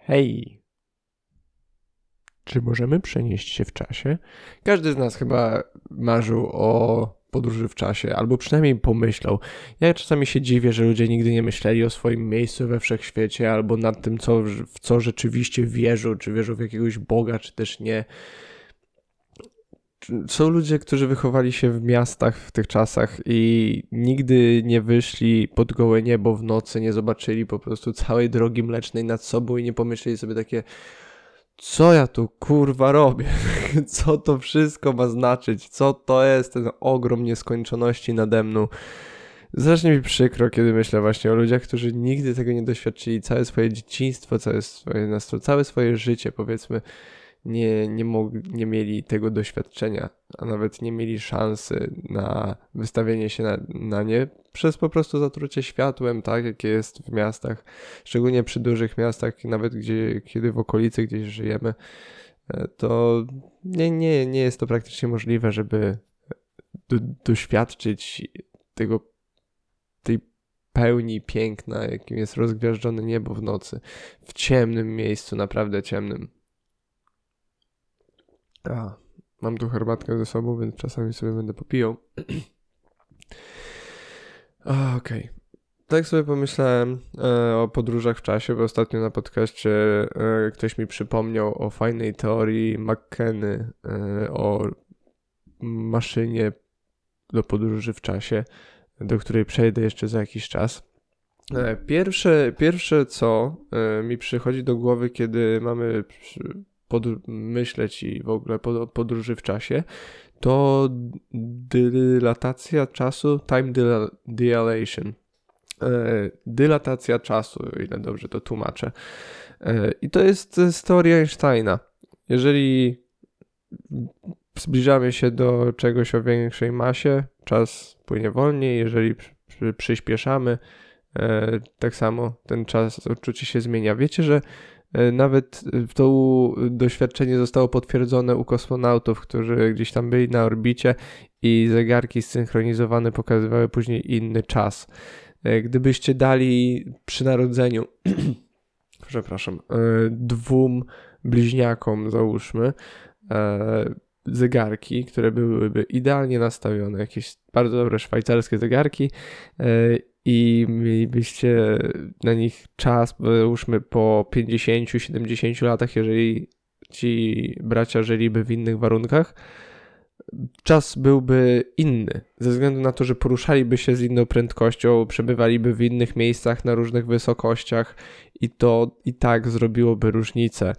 Hej! Czy możemy przenieść się w czasie? Każdy z nas chyba marzył o podróży w czasie, albo przynajmniej pomyślał. Ja czasami się dziwię, że ludzie nigdy nie myśleli o swoim miejscu we wszechświecie, albo nad tym, co, w co rzeczywiście wierzą, czy wierzą w jakiegoś Boga, czy też nie. Są ludzie, którzy wychowali się w miastach w tych czasach i nigdy nie wyszli pod gołe niebo w nocy, nie zobaczyli po prostu całej drogi mlecznej nad sobą i nie pomyśleli sobie takie, co ja tu kurwa robię? Co to wszystko ma znaczyć? Co to jest ten ogrom nieskończoności nade mną? Strasznie mi przykro, kiedy myślę właśnie o ludziach, którzy nigdy tego nie doświadczyli, całe swoje dzieciństwo, całe swoje, całe swoje życie, powiedzmy, nie, nie, mogli, nie mieli tego doświadczenia, a nawet nie mieli szansy na wystawienie się na, na nie przez po prostu zatrucie światłem, tak, jakie jest w miastach, szczególnie przy dużych miastach, nawet gdzie, kiedy w okolicy gdzieś żyjemy, e, to nie, nie, nie jest to praktycznie możliwe, żeby do, doświadczyć tego, tej pełni piękna, jakim jest rozgwiażdżone niebo w nocy, w ciemnym miejscu, naprawdę ciemnym. A, mam tu herbatkę ze sobą, więc czasami sobie będę popijał. Okej. Okay. Tak sobie pomyślałem e, o podróżach w czasie, bo ostatnio na podcaście e, ktoś mi przypomniał o fajnej teorii McKenny, e, o maszynie do podróży w czasie, do której przejdę jeszcze za jakiś czas. E, pierwsze, pierwsze co e, mi przychodzi do głowy, kiedy mamy myśleć i w ogóle podróży w czasie, to dylatacja czasu, time dilation. E, dylatacja czasu, o ile dobrze to tłumaczę. E, I to jest teoria Einsteina. Jeżeli zbliżamy się do czegoś o większej masie, czas płynie wolniej, jeżeli przyspieszamy, e, tak samo ten czas odczucie się zmienia. Wiecie, że nawet to doświadczenie zostało potwierdzone u kosmonautów, którzy gdzieś tam byli na orbicie i zegarki zsynchronizowane pokazywały później inny czas. E, gdybyście dali przy narodzeniu, przepraszam, e, dwóm bliźniakom, załóżmy, zegarki, które byłyby idealnie nastawione, jakieś bardzo dobre szwajcarskie zegarki i mielibyście na nich czas, załóżmy po 50-70 latach, jeżeli ci bracia żyliby w innych warunkach, czas byłby inny, ze względu na to, że poruszaliby się z inną prędkością, przebywaliby w innych miejscach na różnych wysokościach i to i tak zrobiłoby różnicę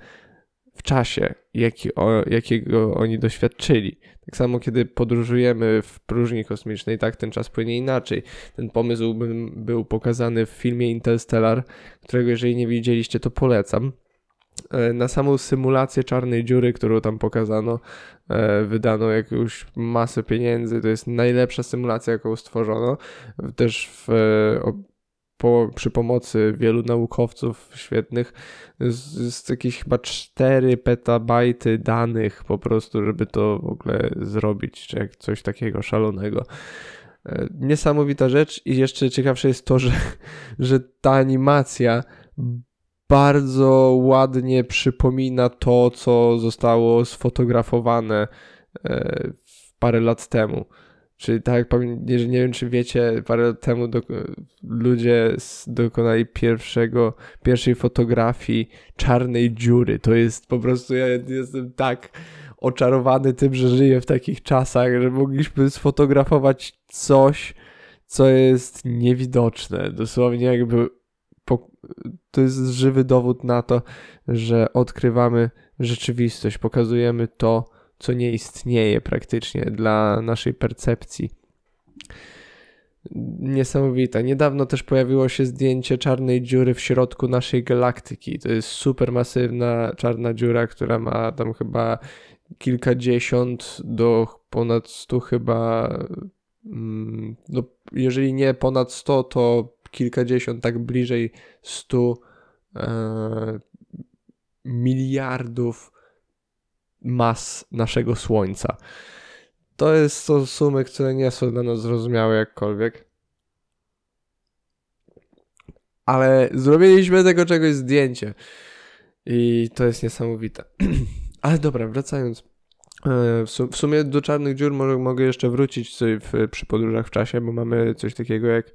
w czasie, jaki, o, jakiego oni doświadczyli. Tak samo, kiedy podróżujemy w próżni kosmicznej, tak, ten czas płynie inaczej. Ten pomysł był, był pokazany w filmie Interstellar, którego jeżeli nie widzieliście, to polecam. E, na samą symulację czarnej dziury, którą tam pokazano, e, wydano jakąś masę pieniędzy. To jest najlepsza symulacja, jaką stworzono. Też w po, przy pomocy wielu naukowców świetnych z, jakieś chyba 4 petabajty danych po prostu, żeby to w ogóle zrobić, czy jak coś takiego szalonego. E, niesamowita rzecz i jeszcze ciekawsze jest to, że, że ta animacja bardzo ładnie przypomina to, co zostało sfotografowane e, parę lat temu. Czyli tak, nie wiem czy wiecie, parę lat temu do, ludzie dokonali pierwszego, pierwszej fotografii czarnej dziury. To jest po prostu, ja jestem tak oczarowany tym, że żyję w takich czasach, że mogliśmy sfotografować coś, co jest niewidoczne. Dosłownie jakby to jest żywy dowód na to, że odkrywamy rzeczywistość, pokazujemy to, co nie istnieje praktycznie dla naszej percepcji. Niesamowite. Niedawno też pojawiło się zdjęcie czarnej dziury w środku naszej galaktyki. To jest supermasywna czarna dziura, która ma tam chyba kilkadziesiąt do ponad stu chyba. Mm, no, jeżeli nie ponad sto, to kilkadziesiąt, tak bliżej stu e, miliardów mas naszego Słońca. To jest, są sumy, które nie są dla nas zrozumiałe jakkolwiek. Ale zrobiliśmy tego czegoś zdjęcie. I to jest niesamowite. Ale dobra, wracając. E, w sumie do czarnych dziur mogę jeszcze wrócić w, przy podróżach w czasie, bo mamy coś takiego jak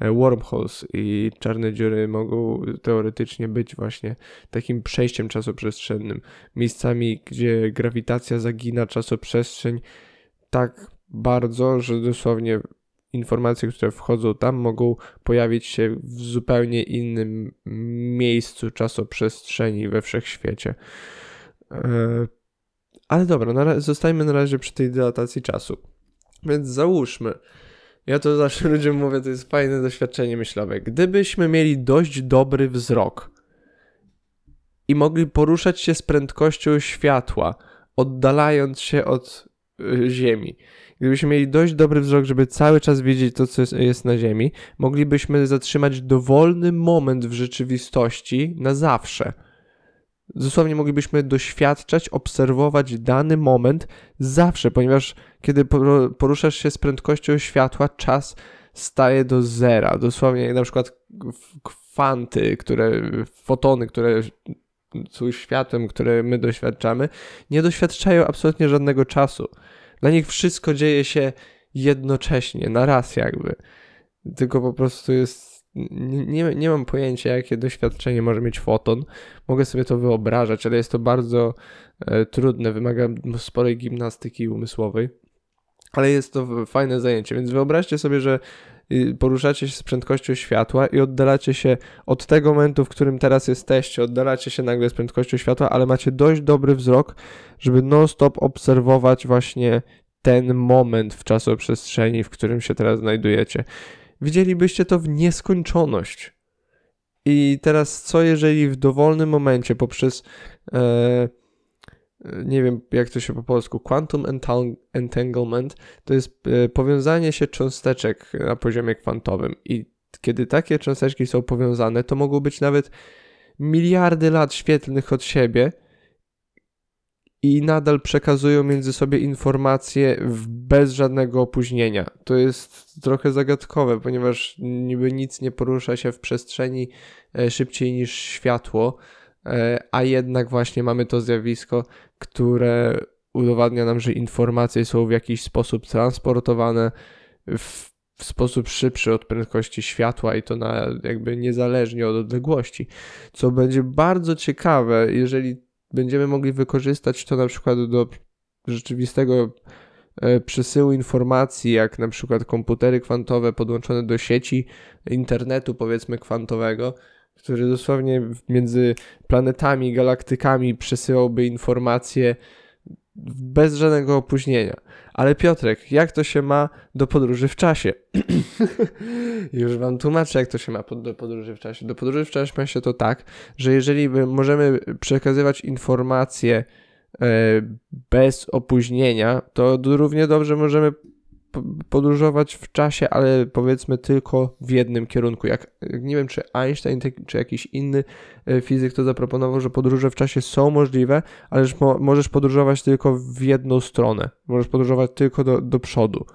wormholes i czarne dziury mogą teoretycznie być właśnie takim przejściem czasoprzestrzennym, miejscami, gdzie grawitacja zagina czasoprzestrzeń tak bardzo, że dosłownie informacje, które wchodzą tam, mogą pojawić się w zupełnie innym miejscu czasoprzestrzeni we wszechświecie. E, ale dobra, na zostajmy na razie przy tej dilatacji czasu. Więc załóżmy, ja to zawsze ludziom mówię, to jest fajne doświadczenie myślowe. Gdybyśmy mieli dość dobry wzrok i mogli poruszać się z prędkością światła, oddalając się od y, Ziemi, gdybyśmy mieli dość dobry wzrok, żeby cały czas wiedzieć to, co jest na Ziemi, moglibyśmy zatrzymać dowolny moment w rzeczywistości na zawsze dosłownie moglibyśmy doświadczać, obserwować dany moment zawsze, ponieważ kiedy poruszasz się z prędkością światła, czas staje do zera. Dosłownie na przykład kwanty, które, fotony, które są światłem, które my doświadczamy, nie doświadczają absolutnie żadnego czasu. Dla nich wszystko dzieje się jednocześnie, na raz jakby. Tylko po prostu jest nie, nie mam pojęcia, jakie doświadczenie może mieć foton. Mogę sobie to wyobrażać, ale jest to bardzo e, trudne, wymaga sporej gimnastyki umysłowej. Ale jest to fajne zajęcie, więc wyobraźcie sobie, że y, poruszacie się z prędkością światła i oddalacie się od tego momentu, w którym teraz jesteście, oddalacie się nagle z prędkością światła, ale macie dość dobry wzrok, żeby non-stop obserwować właśnie ten moment w czasoprzestrzeni, w którym się teraz znajdujecie widzielibyście to w nieskończoność. I teraz, co jeżeli w dowolnym momencie poprzez, e, nie wiem jak to się po polsku, quantum entanglement, to jest e, powiązanie się cząsteczek na poziomie kwantowym. I kiedy takie cząsteczki są powiązane, to mogą być nawet miliardy lat świetlnych od siebie i nadal przekazują między sobie informacje bez żadnego opóźnienia. To jest trochę zagadkowe, ponieważ niby nic nie porusza się w przestrzeni e, szybciej niż światło, e, a jednak właśnie mamy to zjawisko, które udowadnia nam, że informacje są w jakiś sposób transportowane w, w sposób szybszy od prędkości światła i to na jakby niezależnie od odległości, co będzie bardzo ciekawe, jeżeli będziemy mogli wykorzystać to na przykład do rzeczywistego e, przesyłu informacji, jak na przykład komputery kwantowe podłączone do sieci internetu, powiedzmy kwantowego, który dosłownie między planetami, galaktykami przesyłałby informacje bez żadnego opóźnienia. Ale Piotrek, jak to się ma do podróży w czasie? Już wam tłumaczę, jak to się ma do podróży w czasie. Do podróży w czasie ma się to tak, że jeżeli możemy przekazywać informacje e, bez opóźnienia, to równie dobrze możemy podróżować w czasie, ale powiedzmy tylko w jednym kierunku. Jak, nie wiem, czy Einstein, czy jakiś inny e, fizyk to zaproponował, że podróże w czasie są możliwe, ale mo możesz podróżować tylko w jedną stronę. Możesz podróżować tylko do, do przodu.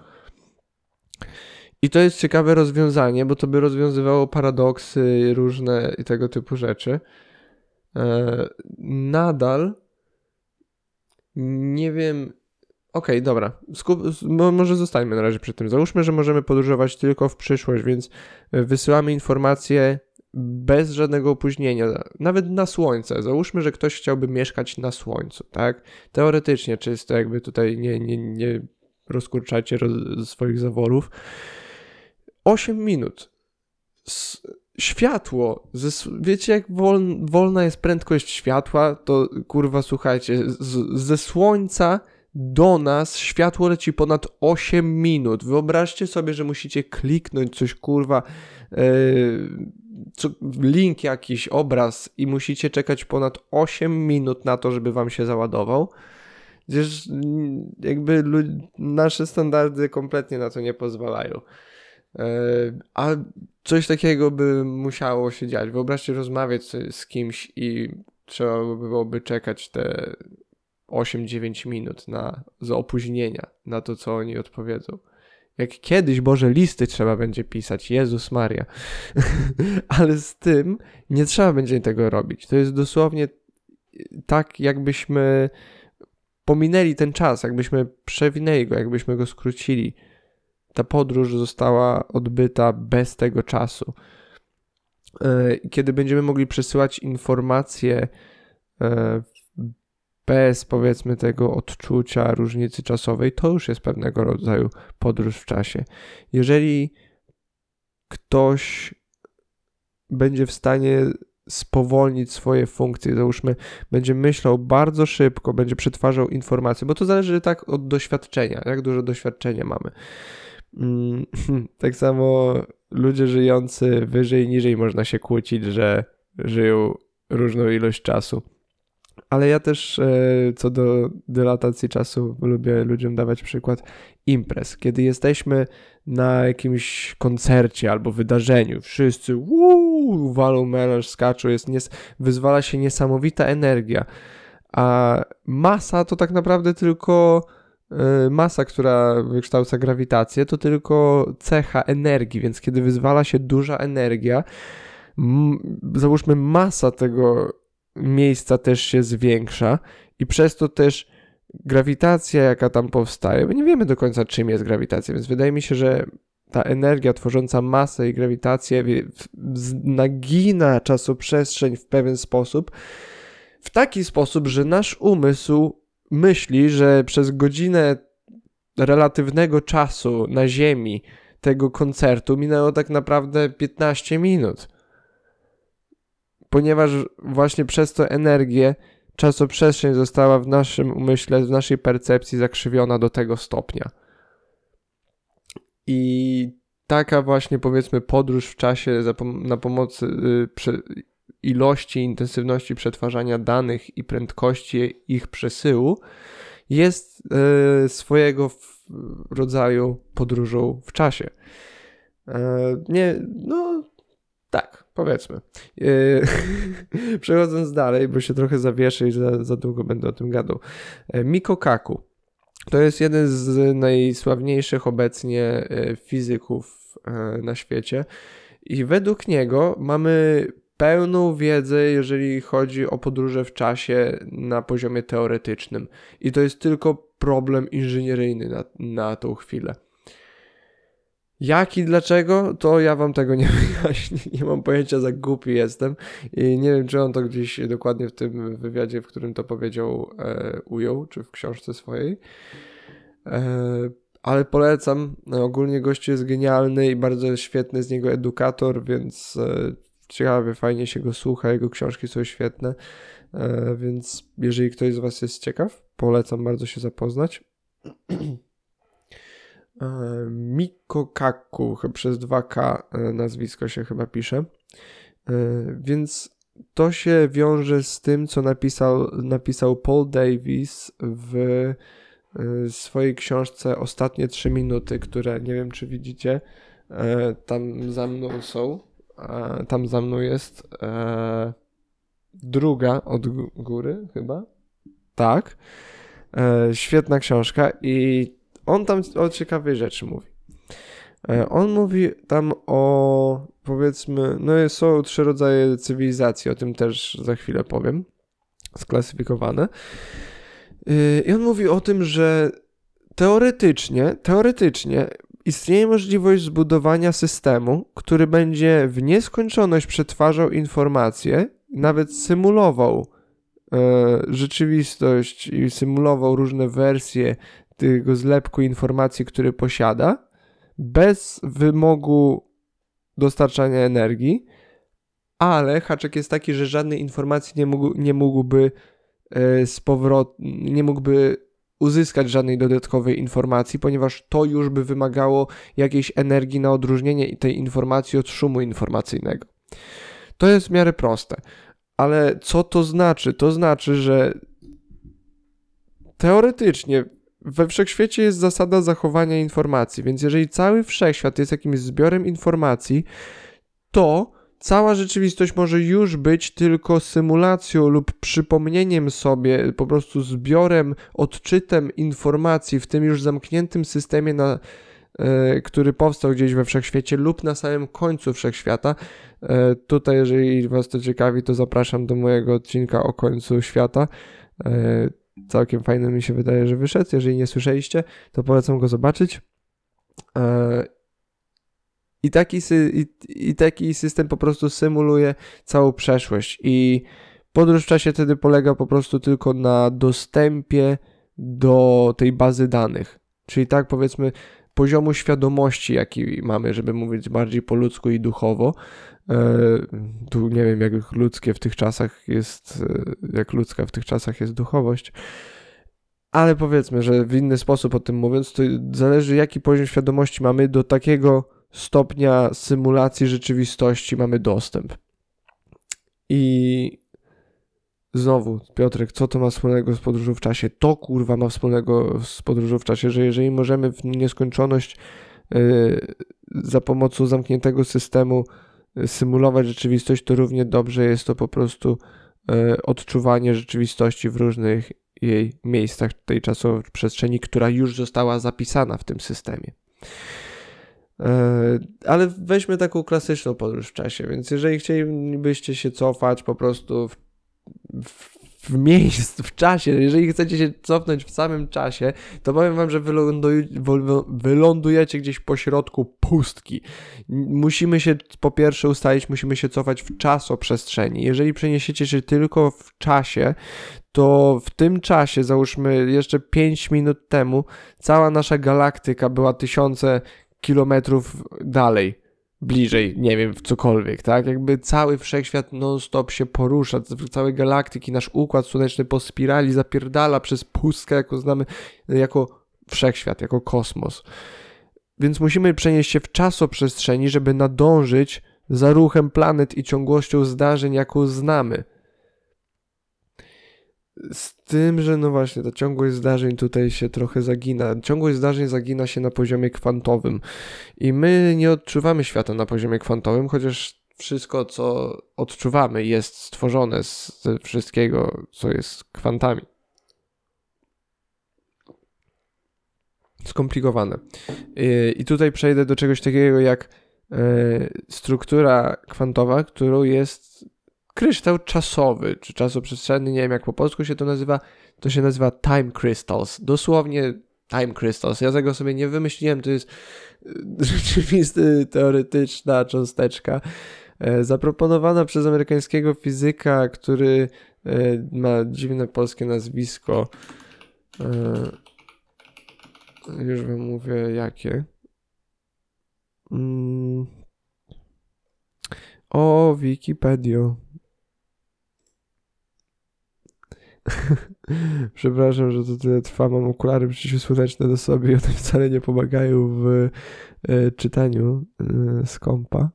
I to jest ciekawe rozwiązanie, bo to by rozwiązywało paradoksy różne i tego typu rzeczy. E, nadal nie wiem, Okej, okay, dobra. Skup, może zostańmy na razie przy tym. Załóżmy, że możemy podróżować tylko w przyszłość, więc e, wysyłamy informacje bez żadnego opóźnienia, nawet na Słońce. Załóżmy, że ktoś chciałby mieszkać na Słońcu, tak? Teoretycznie, czysto jakby tutaj nie, nie, nie rozkurczacie roz, swoich zaworów. 8 minut. S światło, ze, wiecie jak wol, wolna jest prędkość światła, to kurwa słuchajcie, z, ze Słońca do nas światło leci ponad 8 minut. Wyobraźcie sobie, że musicie kliknąć coś, kurwa, yy, co, link jakiś, obraz i musicie czekać ponad 8 minut na to, żeby wam się załadował. Mm, jakby nasze standardy kompletnie na to nie pozwalają. Yy, a coś takiego by musiało się dziać. Wyobraźcie rozmawiać z kimś i trzeba byłoby czekać te 8-9 minut na, z opóźnienia na to, co oni odpowiedzą. Jak kiedyś, Boże, listy trzeba będzie pisać, Jezus Maria. Ale z tym nie trzeba będzie tego robić. To jest dosłownie tak jakbyśmy pominęli ten czas, jakbyśmy przewinęli go, jakbyśmy go skrócili. Ta podróż została odbyta bez tego czasu. E, kiedy będziemy mogli przesyłać informacje e, bez powiedzmy tego odczucia różnicy czasowej, to już jest pewnego rodzaju podróż w czasie. Jeżeli ktoś będzie w stanie spowolnić swoje funkcje, załóżmy, będzie myślał bardzo szybko, będzie przetwarzał informacje, bo to zależy tak od doświadczenia, jak dużo doświadczenia mamy. Mm, tak samo ludzie żyjący wyżej, niżej można się kłócić, że żyją różną ilość czasu. Ale ja też e, co do dylatacji czasu lubię ludziom dawać przykład imprez. Kiedy jesteśmy na jakimś koncercie albo wydarzeniu, wszyscy wuu, walą melanż, skaczą, jest nies- wyzwala się niesamowita energia. A masa to tak naprawdę tylko e, masa, która wykształca grawitację, to tylko cecha energii, więc kiedy wyzwala się duża energia, załóżmy masa tego miejsca też się zwiększa i przez to też grawitacja, jaka tam powstaje, my nie wiemy do końca, czym jest grawitacja, więc wydaje mi się, że ta energia tworząca masę i grawitację nagina czasoprzestrzeń w pewien sposób, w taki sposób, że nasz umysł myśli, że przez godzinę relatywnego czasu na Ziemi tego koncertu minęło tak naprawdę 15 minut ponieważ właśnie przez to energię czasoprzestrzeń została w naszym umyśle, w naszej percepcji zakrzywiona do tego stopnia. I taka właśnie powiedzmy podróż w czasie na pomocy y, ilości, intensywności przetwarzania danych i prędkości ich przesyłu jest y, swojego rodzaju podróżą w czasie. E, nie, no tak, powiedzmy. Yy, przechodząc dalej, bo się trochę zawieszę i za, za długo będę o tym gadał. Yy, Miko Kaku. To jest jeden z najsławniejszych obecnie yy, fizyków na świecie. I według niego mamy pełną wiedzę, jeżeli chodzi o podróże w czasie na poziomie teoretycznym. I to jest tylko problem inżynieryjny na, na tą chwilę. Jak i dlaczego, to ja wam tego nie wyjaśnię. Nie mam pojęcia, za głupi jestem. I nie wiem, czy on to gdzieś dokładnie w tym wywiadzie, w którym to powiedział, e, ujął, czy w książce swojej. E, ale polecam. Ogólnie gościu jest genialny i bardzo świetny z niego edukator, więc e, ciekawie, fajnie się go słucha. Jego książki są świetne. E, więc jeżeli ktoś z Was jest ciekaw, polecam bardzo się zapoznać. E, Mikokaku, przez 2K e, nazwisko się chyba pisze. E, więc to się wiąże z tym, co napisał, napisał Paul Davis w swojej książce Ostatnie 3 minuty, które nie wiem, czy widzicie, tam za mną są. Tam za mną jest druga od góry, chyba. Tak. Świetna książka i on tam o ciekawej rzeczy mówi. E, on mówi tam o, powiedzmy, no są trzy rodzaje cywilizacji, o tym też za chwilę powiem, sklasyfikowane. E, I on mówi o tym, że teoretycznie, teoretycznie istnieje możliwość zbudowania systemu, który będzie w nieskończoność przetwarzał informacje, nawet symulował e, rzeczywistość i symulował różne wersje tego zlepku informacji, który posiada, bez wymogu dostarczania energii, ale haczek jest taki, że żadnej informacji nie, mógł, nie mógłby e, z nie mógłby uzyskać żadnej dodatkowej informacji, ponieważ to już by wymagało jakiejś energii na odróżnienie tej informacji od szumu informacyjnego. To jest w miarę proste. Ale co to znaczy? To znaczy, że teoretycznie we wszechświecie jest zasada zachowania informacji, więc jeżeli cały wszechświat jest jakimś zbiorem informacji, to cała rzeczywistość może już być tylko symulacją lub przypomnieniem sobie, po prostu zbiorem, odczytem informacji w tym już zamkniętym systemie na, e, który powstał gdzieś we wszechświecie lub na samym końcu wszechświata. E, tutaj, jeżeli Was to ciekawi, to zapraszam do mojego odcinka o końcu świata. Całkiem fajny mi się wydaje, że wyszedł. Jeżeli nie słyszeliście, to polecam go zobaczyć. I taki, i, I taki system po prostu symuluje całą przeszłość. I podróż w czasie wtedy polega po prostu tylko na dostępie do tej bazy danych. Czyli tak powiedzmy poziomu świadomości, jaki mamy, żeby mówić bardziej po ludzku i duchowo. E, tu nie wiem, jak ludzkie w tych czasach jest, e, jak ludzka w tych czasach jest duchowość. Ale powiedzmy, że w inny sposób o tym mówiąc, to zależy jaki poziom świadomości mamy do takiego stopnia symulacji rzeczywistości mamy dostęp. I znowu, Piotrek, co to ma wspólnego z podróżą w czasie? To kurwa ma wspólnego z podróżą w czasie, że jeżeli możemy w nieskończoność yy, za pomocą zamkniętego systemu yy, symulować rzeczywistość, to równie dobrze jest to po prostu yy, odczuwanie rzeczywistości w różnych jej miejscach tej czasowej przestrzeni, która już została zapisana w tym systemie. E, ale weźmy taką klasyczną podróż w czasie, więc jeżeli chcielibyście się cofać po prostu w, w, miejscu, w czasie, jeżeli chcecie się cofnąć w samym czasie, to powiem wam, że wyląduj, wylądujecie gdzieś po środku pustki. Musimy się po pierwsze ustalić, musimy się cofać w czasoprzestrzeni. Jeżeli przeniesiecie się tylko w czasie, to w tym czasie, załóżmy jeszcze 5 minut temu, cała nasza galaktyka była tysiące kilometrów dalej, bliżej, nie wiem, w cokolwiek, tak? Jakby cały wszechświat non-stop się porusza, całe galaktyki, nasz układ słoneczny po spirali zapierdala przez pustkę, jako znamy, jako wszechświat, jako kosmos. Więc musimy przenieść się w czasoprzestrzeni, żeby nadążyć za ruchem planet i ciągłością zdarzeń, jaką znamy. Z tym, że no właśnie, ta ciągłość zdarzeń tutaj się trochę zagina. Ciągłość zdarzeń zagina się na poziomie kwantowym. I my nie odczuwamy świata na poziomie kwantowym, chociaż wszystko, co odczuwamy, jest stworzone z wszystkiego, co jest kwantami. Skomplikowane. I tutaj przejdę do czegoś takiego jak e, struktura kwantowa, którą jest kryształ czasowy, czy czasoprzestrzenny, nie wiem jak po polsku się to nazywa, to się nazywa time crystals. Dosłownie time crystals. Ja tego sobie nie wymyśliłem, to jest e, rzeczywisty teoretyczna cząsteczka e, zaproponowana przez amerykańskiego fizyka, który e, ma dziwne polskie nazwisko. Już wam mówię jakie. Mm. O, Wikipedia. Przepraszam, że to tyle trwa. Mam okulary przeciwsłoneczne do sobie i one wcale nie pomagają w e, czytaniu kompa.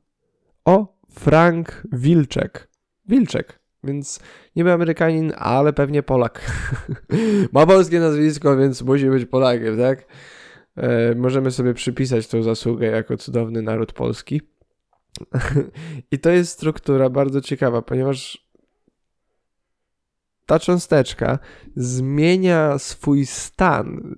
O! Frank Wilczek. Wilczek. Więc niby Amerykanin, ale pewnie Polak. Ma polskie nazwisko, więc musi być Polakiem, tak? E, możemy sobie przypisać tą zasługę jako cudowny naród polski. I to jest struktura bardzo ciekawa, ponieważ ta cząsteczka zmienia swój stan,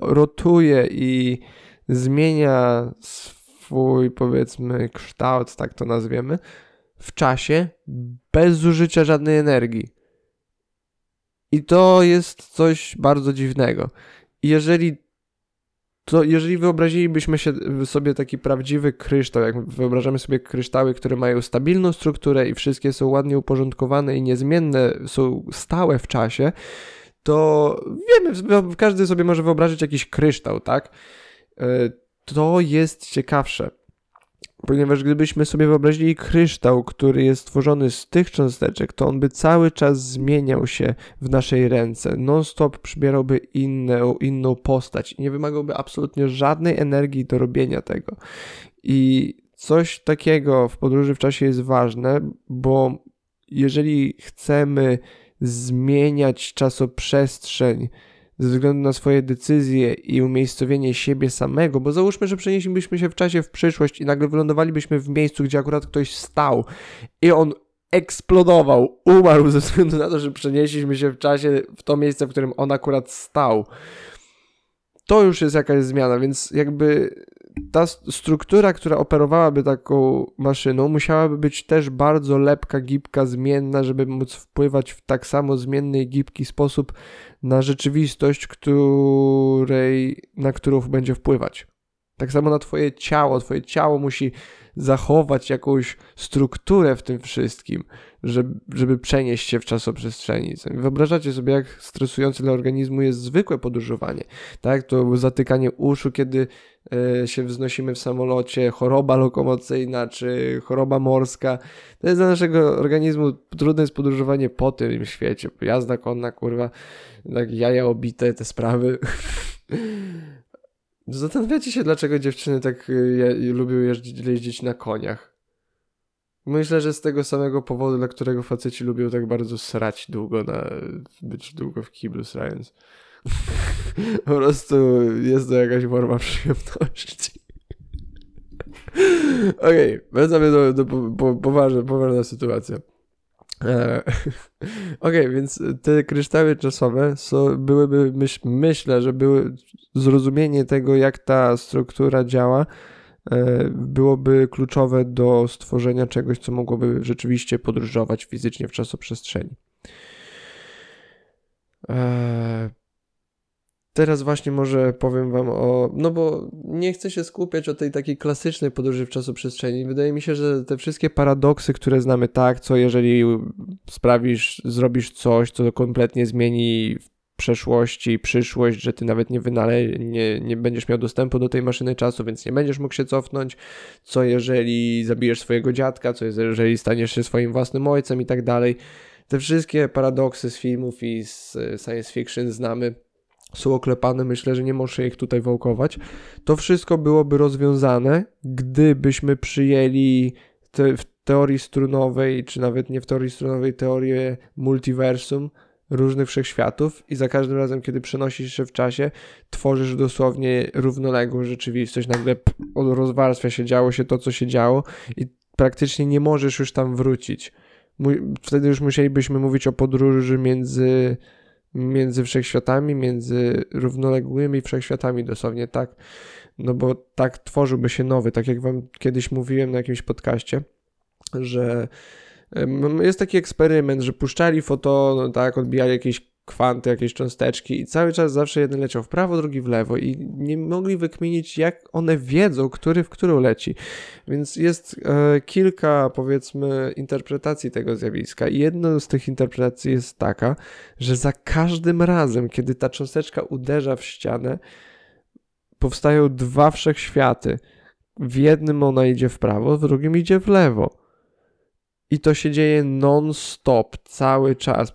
rotuje i zmienia swój, powiedzmy, kształt, tak to nazwiemy, w czasie bez zużycia żadnej energii. I to jest coś bardzo dziwnego. Jeżeli to jeżeli wyobrazilibyśmy się sobie taki prawdziwy kryształ, jak wyobrażamy sobie kryształy, które mają stabilną strukturę i wszystkie są ładnie uporządkowane i niezmienne, są stałe w czasie, to wiemy, każdy sobie może wyobrazić jakiś kryształ, tak? E, to jest ciekawsze ponieważ gdybyśmy sobie wyobrazili kryształ, który jest stworzony z tych cząsteczek, to on by cały czas zmieniał się w naszej ręce. Non-stop przybierałby inną, inną postać. Nie wymagałby absolutnie żadnej energii do robienia tego. I coś takiego w podróży w czasie jest ważne, bo jeżeli chcemy zmieniać czasoprzestrzeń, ze względu na swoje decyzje i umiejscowienie siebie samego, bo załóżmy, że przenieślibyśmy się w czasie w przyszłość i nagle wylądowalibyśmy w miejscu, gdzie akurat ktoś stał i on eksplodował, umarł ze względu na to, że przenieśliśmy się w czasie w to miejsce, w którym on akurat stał. to już jest jakaś zmiana, więc jakby ta struktura, która operowałaby taką maszyną, musiałaby być też bardzo lepka, gibka, zmienna, żeby móc wpływać w tak samo zmienny i gibki sposób na rzeczywistość, której, na którą będzie wpływać. Tak samo na Twoje ciało. Twoje ciało musi zachować jakąś strukturę w tym wszystkim, żeby, żeby przenieść się w czasoprzestrzeni. Wyobrażacie sobie, jak stresujące dla organizmu jest zwykłe podróżowanie, tak? To zatykanie uszu, kiedy e, się wznosimy w samolocie, choroba lokomocyjna czy choroba morska. To jest dla naszego organizmu trudne jest podróżowanie po tym świecie. Jazda konna, kurwa, tak jaja obite, te sprawy. Zastanawiacie się, dlaczego dziewczyny tak je, lubią jeździć, jeździć na koniach. Myślę, że z tego samego powodu, dla którego faceci lubią tak bardzo srać długo, na, być długo w kiblu srając. po prostu jest to jakaś forma przyjemności. Okej, okay, wracamy do, do po, po, poważna sytuacja. E, okej, okay, więc te kryształy czasowe byłyby, myśl, myślę, że były zrozumienie tego, jak ta struktura działa, e, byłoby kluczowe do stworzenia czegoś, co mogłoby rzeczywiście podróżować fizycznie w czasoprzestrzeni. Eee, Teraz właśnie może powiem wam o, no bo nie chcę się skupiać o tej takiej klasycznej podróży w czasoprzestrzeni. Wydaje mi się, że te wszystkie paradoksy, które znamy, tak, co jeżeli sprawisz, zrobisz coś, co kompletnie zmieni przeszłości, przyszłość, że ty nawet nie wynale, nie, nie będziesz miał dostępu do tej maszyny czasu, więc nie będziesz mógł się cofnąć, co jeżeli zabijesz swojego dziadka, co jeżeli staniesz się swoim własnym ojcem i tak dalej. Te wszystkie paradoksy z filmów i z science fiction znamy są oklepane, myślę, że nie muszę ich tutaj wałkować. To wszystko byłoby rozwiązane, gdybyśmy przyjęli te, w teorii strunowej, czy nawet nie w teorii strunowej, teorię multiversum, różnych wszechświatów i za każdym razem, kiedy przenosisz się w czasie, tworzysz dosłownie równoległą rzeczywistość. Nagle rozwarstwia się, działo się to, co się działo i praktycznie nie możesz już tam wrócić. Wtedy już musielibyśmy mówić o podróży między między wszechświatami, między równoległymi wszechświatami, dosłownie tak. No bo tak tworzyłby się nowy, tak jak wam kiedyś mówiłem na jakimś podcaście, że jest taki eksperyment, że puszczali foton, tak, odbijali jakieś kwanty, jakieś cząsteczki i cały czas zawsze jeden leciał w prawo, drugi w lewo i nie mogli wykminić, jak one wiedzą, który w którą leci. Więc jest e, kilka, powiedzmy, interpretacji tego zjawiska i jedna z tych interpretacji jest taka, że za każdym razem, kiedy ta cząsteczka uderza w ścianę, powstają dwa wszechświaty. W jednym ona idzie w prawo, w drugim idzie w lewo. I to się dzieje non-stop, cały czas,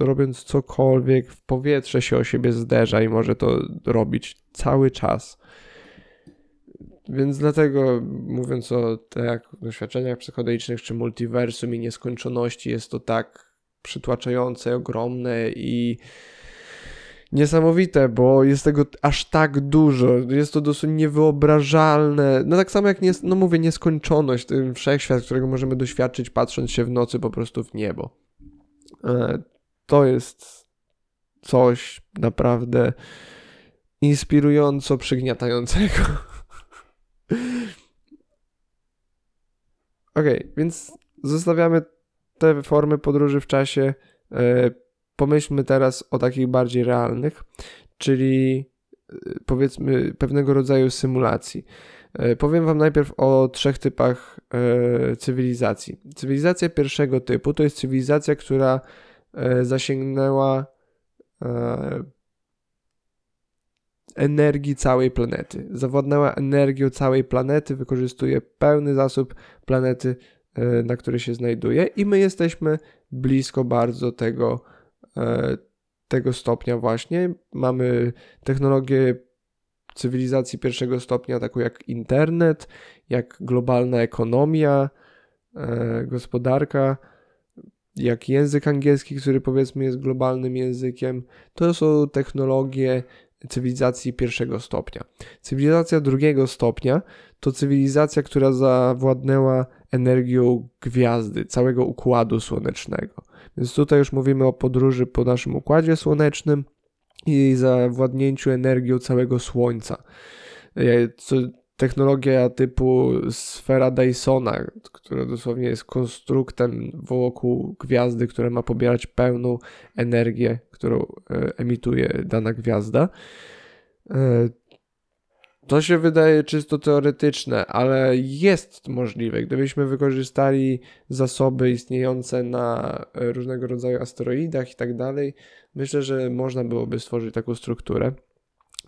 robiąc cokolwiek, w powietrze się o siebie zderza i może to robić cały czas. Więc dlatego, mówiąc o tak, doświadczeniach psychodelicznych czy multiversum i nieskończoności, jest to tak przytłaczające, ogromne i niesamowite, bo jest tego aż tak dużo. Jest to dosyć niewyobrażalne. No tak samo jak, nie, no mówię, nieskończoność, ten wszechświat, którego możemy doświadczyć patrząc się w nocy po prostu w niebo. E, to jest coś naprawdę inspirująco przygniatającego. Okej, okay, więc zostawiamy te formy podróży w czasie. Pomyślmy teraz o takich bardziej realnych, czyli e, powiedzmy pewnego rodzaju symulacji. E, powiem Wam najpierw o trzech typach e, cywilizacji. Cywilizacja pierwszego typu to jest cywilizacja, która zasięgnęła energii całej planety. Zawładnęła energią całej planety, wykorzystuje pełny zasób planety, na której się znajduje, i my jesteśmy blisko bardzo tego tego stopnia właśnie. Mamy technologię cywilizacji pierwszego stopnia, taką jak internet, jak globalna ekonomia, e, gospodarka, jak język angielski, który powiedzmy jest globalnym językiem. To są technologie cywilizacji pierwszego stopnia. Cywilizacja drugiego stopnia to cywilizacja, która zawładnęła energią gwiazdy, całego układu słonecznego. Więc tutaj już mówimy o podróży po naszym układzie słonecznym. i zawładnięciu energią całego Słońca. Co, technologia typu sfera Dysona, która dosłownie jest konstruktem wokół gwiazdy, która ma pobierać pełną energię, którą e, emituje dana gwiazda. To się wydaje czysto teoretyczne, ale jest możliwe. Gdybyśmy wykorzystali zasoby istniejące na e, różnego rodzaju asteroidach i tak dalej, myślę, że można byłoby stworzyć taką strukturę.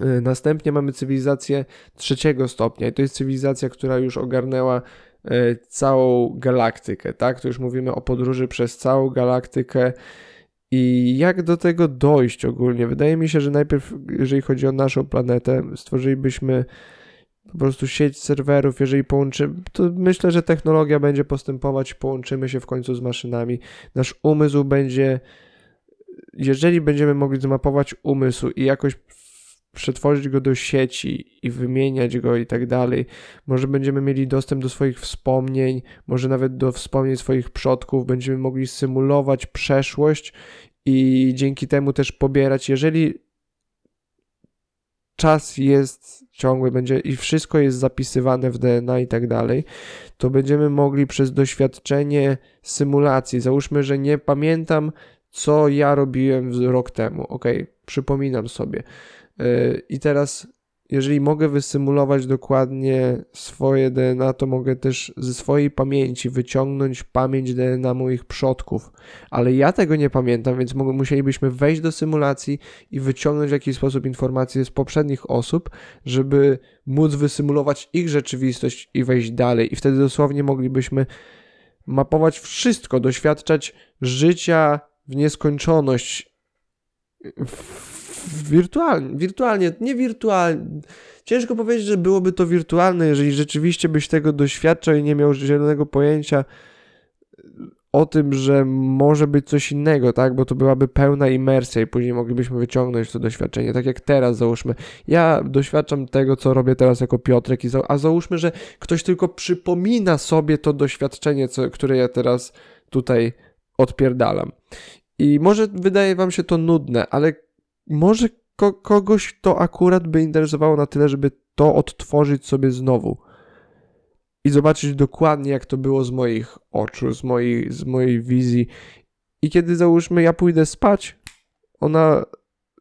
E, następnie mamy cywilizację trzeciego stopnia i to jest cywilizacja, która już ogarnęła e, całą galaktykę, tak? Tu już mówimy o podróży przez całą galaktykę i jak do tego dojść ogólnie? Wydaje mi się, że najpierw, jeżeli chodzi o naszą planetę, stworzylibyśmy po prostu sieć serwerów, jeżeli połączymy, to myślę, że technologia będzie postępować, połączymy się w końcu z maszynami. Nasz umysł będzie, jeżeli będziemy mogli zmapować umysł i jakoś przetworzyć go do sieci i wymieniać go i tak dalej. Może będziemy mieli dostęp do swoich wspomnień, może nawet do wspomnień swoich przodków, będziemy mogli symulować przeszłość i dzięki temu też pobierać, jeżeli czas jest ciągły, będzie i wszystko jest zapisywane w DNA i tak dalej, to będziemy mogli przez doświadczenie symulacji, załóżmy, że nie pamiętam, co ja robiłem rok temu, ok, przypominam sobie i teraz, jeżeli mogę wysymulować dokładnie swoje DNA, to mogę też ze swojej pamięci wyciągnąć pamięć DNA moich przodków. Ale ja tego nie pamiętam, więc musielibyśmy wejść do symulacji i wyciągnąć w jakiś sposób informacje z poprzednich osób, żeby móc wysymulować ich rzeczywistość i wejść dalej. I wtedy dosłownie moglibyśmy mapować wszystko, doświadczać życia w nieskończoność. W wirtualnie, wirtualnie, nie wirtualnie. Ciężko powiedzieć, że byłoby to wirtualne, jeżeli rzeczywiście byś tego doświadczał i nie miał zielonego pojęcia o tym, że może być coś innego, tak? Bo to byłaby pełna imersja i później moglibyśmy wyciągnąć to doświadczenie. Tak jak teraz, załóżmy. Ja doświadczam tego, co robię teraz jako Piotrek, a załóżmy, że ktoś tylko przypomina sobie to doświadczenie, co, które ja teraz tutaj odpierdalam. I może wydaje wam się to nudne, ale może ko kogoś to akurat by interesowało na tyle, żeby to odtworzyć sobie znowu i zobaczyć dokładnie, jak to było z moich oczu, z mojej, z mojej wizji. I kiedy załóżmy, ja pójdę spać, ona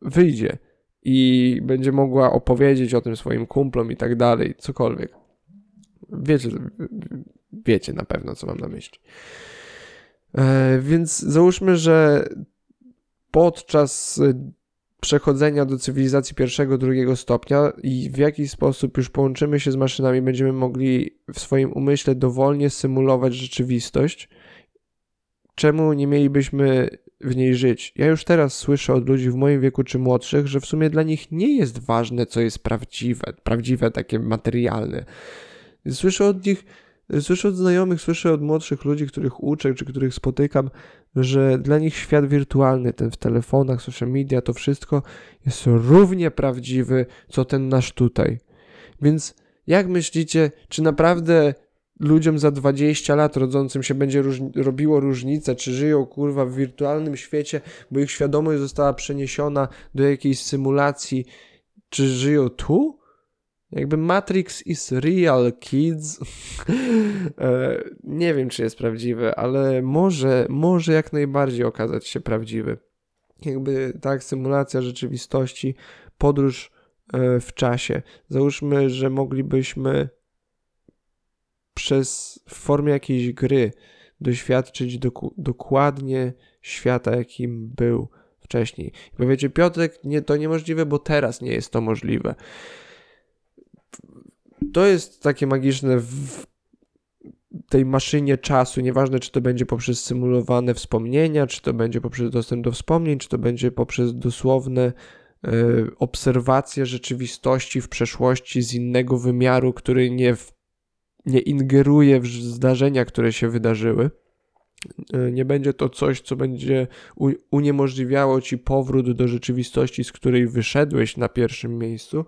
wyjdzie i będzie mogła opowiedzieć o tym swoim kumplom i tak dalej, cokolwiek. Wiecie, wiecie na pewno, co mam na myśli. E, więc załóżmy, że podczas przechodzenia do cywilizacji pierwszego, drugiego stopnia i w jaki sposób już połączymy się z maszynami, będziemy mogli w swoim umyśle dowolnie symulować rzeczywistość, czemu nie mielibyśmy w niej żyć? Ja już teraz słyszę od ludzi w moim wieku czy młodszych, że w sumie dla nich nie jest ważne, co jest prawdziwe, prawdziwe, takie materialne. Słyszę od nich, Słyszę od znajomych, słyszę od młodszych ludzi, których uczę, czy których spotykam, że dla nich świat wirtualny, ten w telefonach, social media, to wszystko jest równie prawdziwy, co ten nasz tutaj. Więc jak myślicie, czy naprawdę ludziom za 20 lat rodzącym się będzie robiło różnicę, czy żyją kurwa w wirtualnym świecie, bo ich świadomość została przeniesiona do jakiejś symulacji, czy żyją tu? Jakby Matrix is real, kids. E, nie wiem, czy jest prawdziwy, ale może, może jak najbardziej okazać się prawdziwy. Jakby tak, symulacja rzeczywistości, podróż e, w czasie. Załóżmy, że moglibyśmy przez w formie jakiejś gry doświadczyć doku, dokładnie świata, jakim był wcześniej. I powiecie, Piotrek, nie, to niemożliwe, bo teraz nie jest to możliwe to jest takie magiczne w tej maszynie czasu, nieważne czy to będzie poprzez symulowane wspomnienia, czy to będzie poprzez dostęp do wspomnień, czy to będzie poprzez dosłowne y, obserwacje rzeczywistości w przeszłości z innego wymiaru, który nie, w, nie ingeruje w zdarzenia, które się wydarzyły. Y, nie będzie to coś, co będzie uniemożliwiało ci powrót do rzeczywistości, z której wyszedłeś na pierwszym miejscu,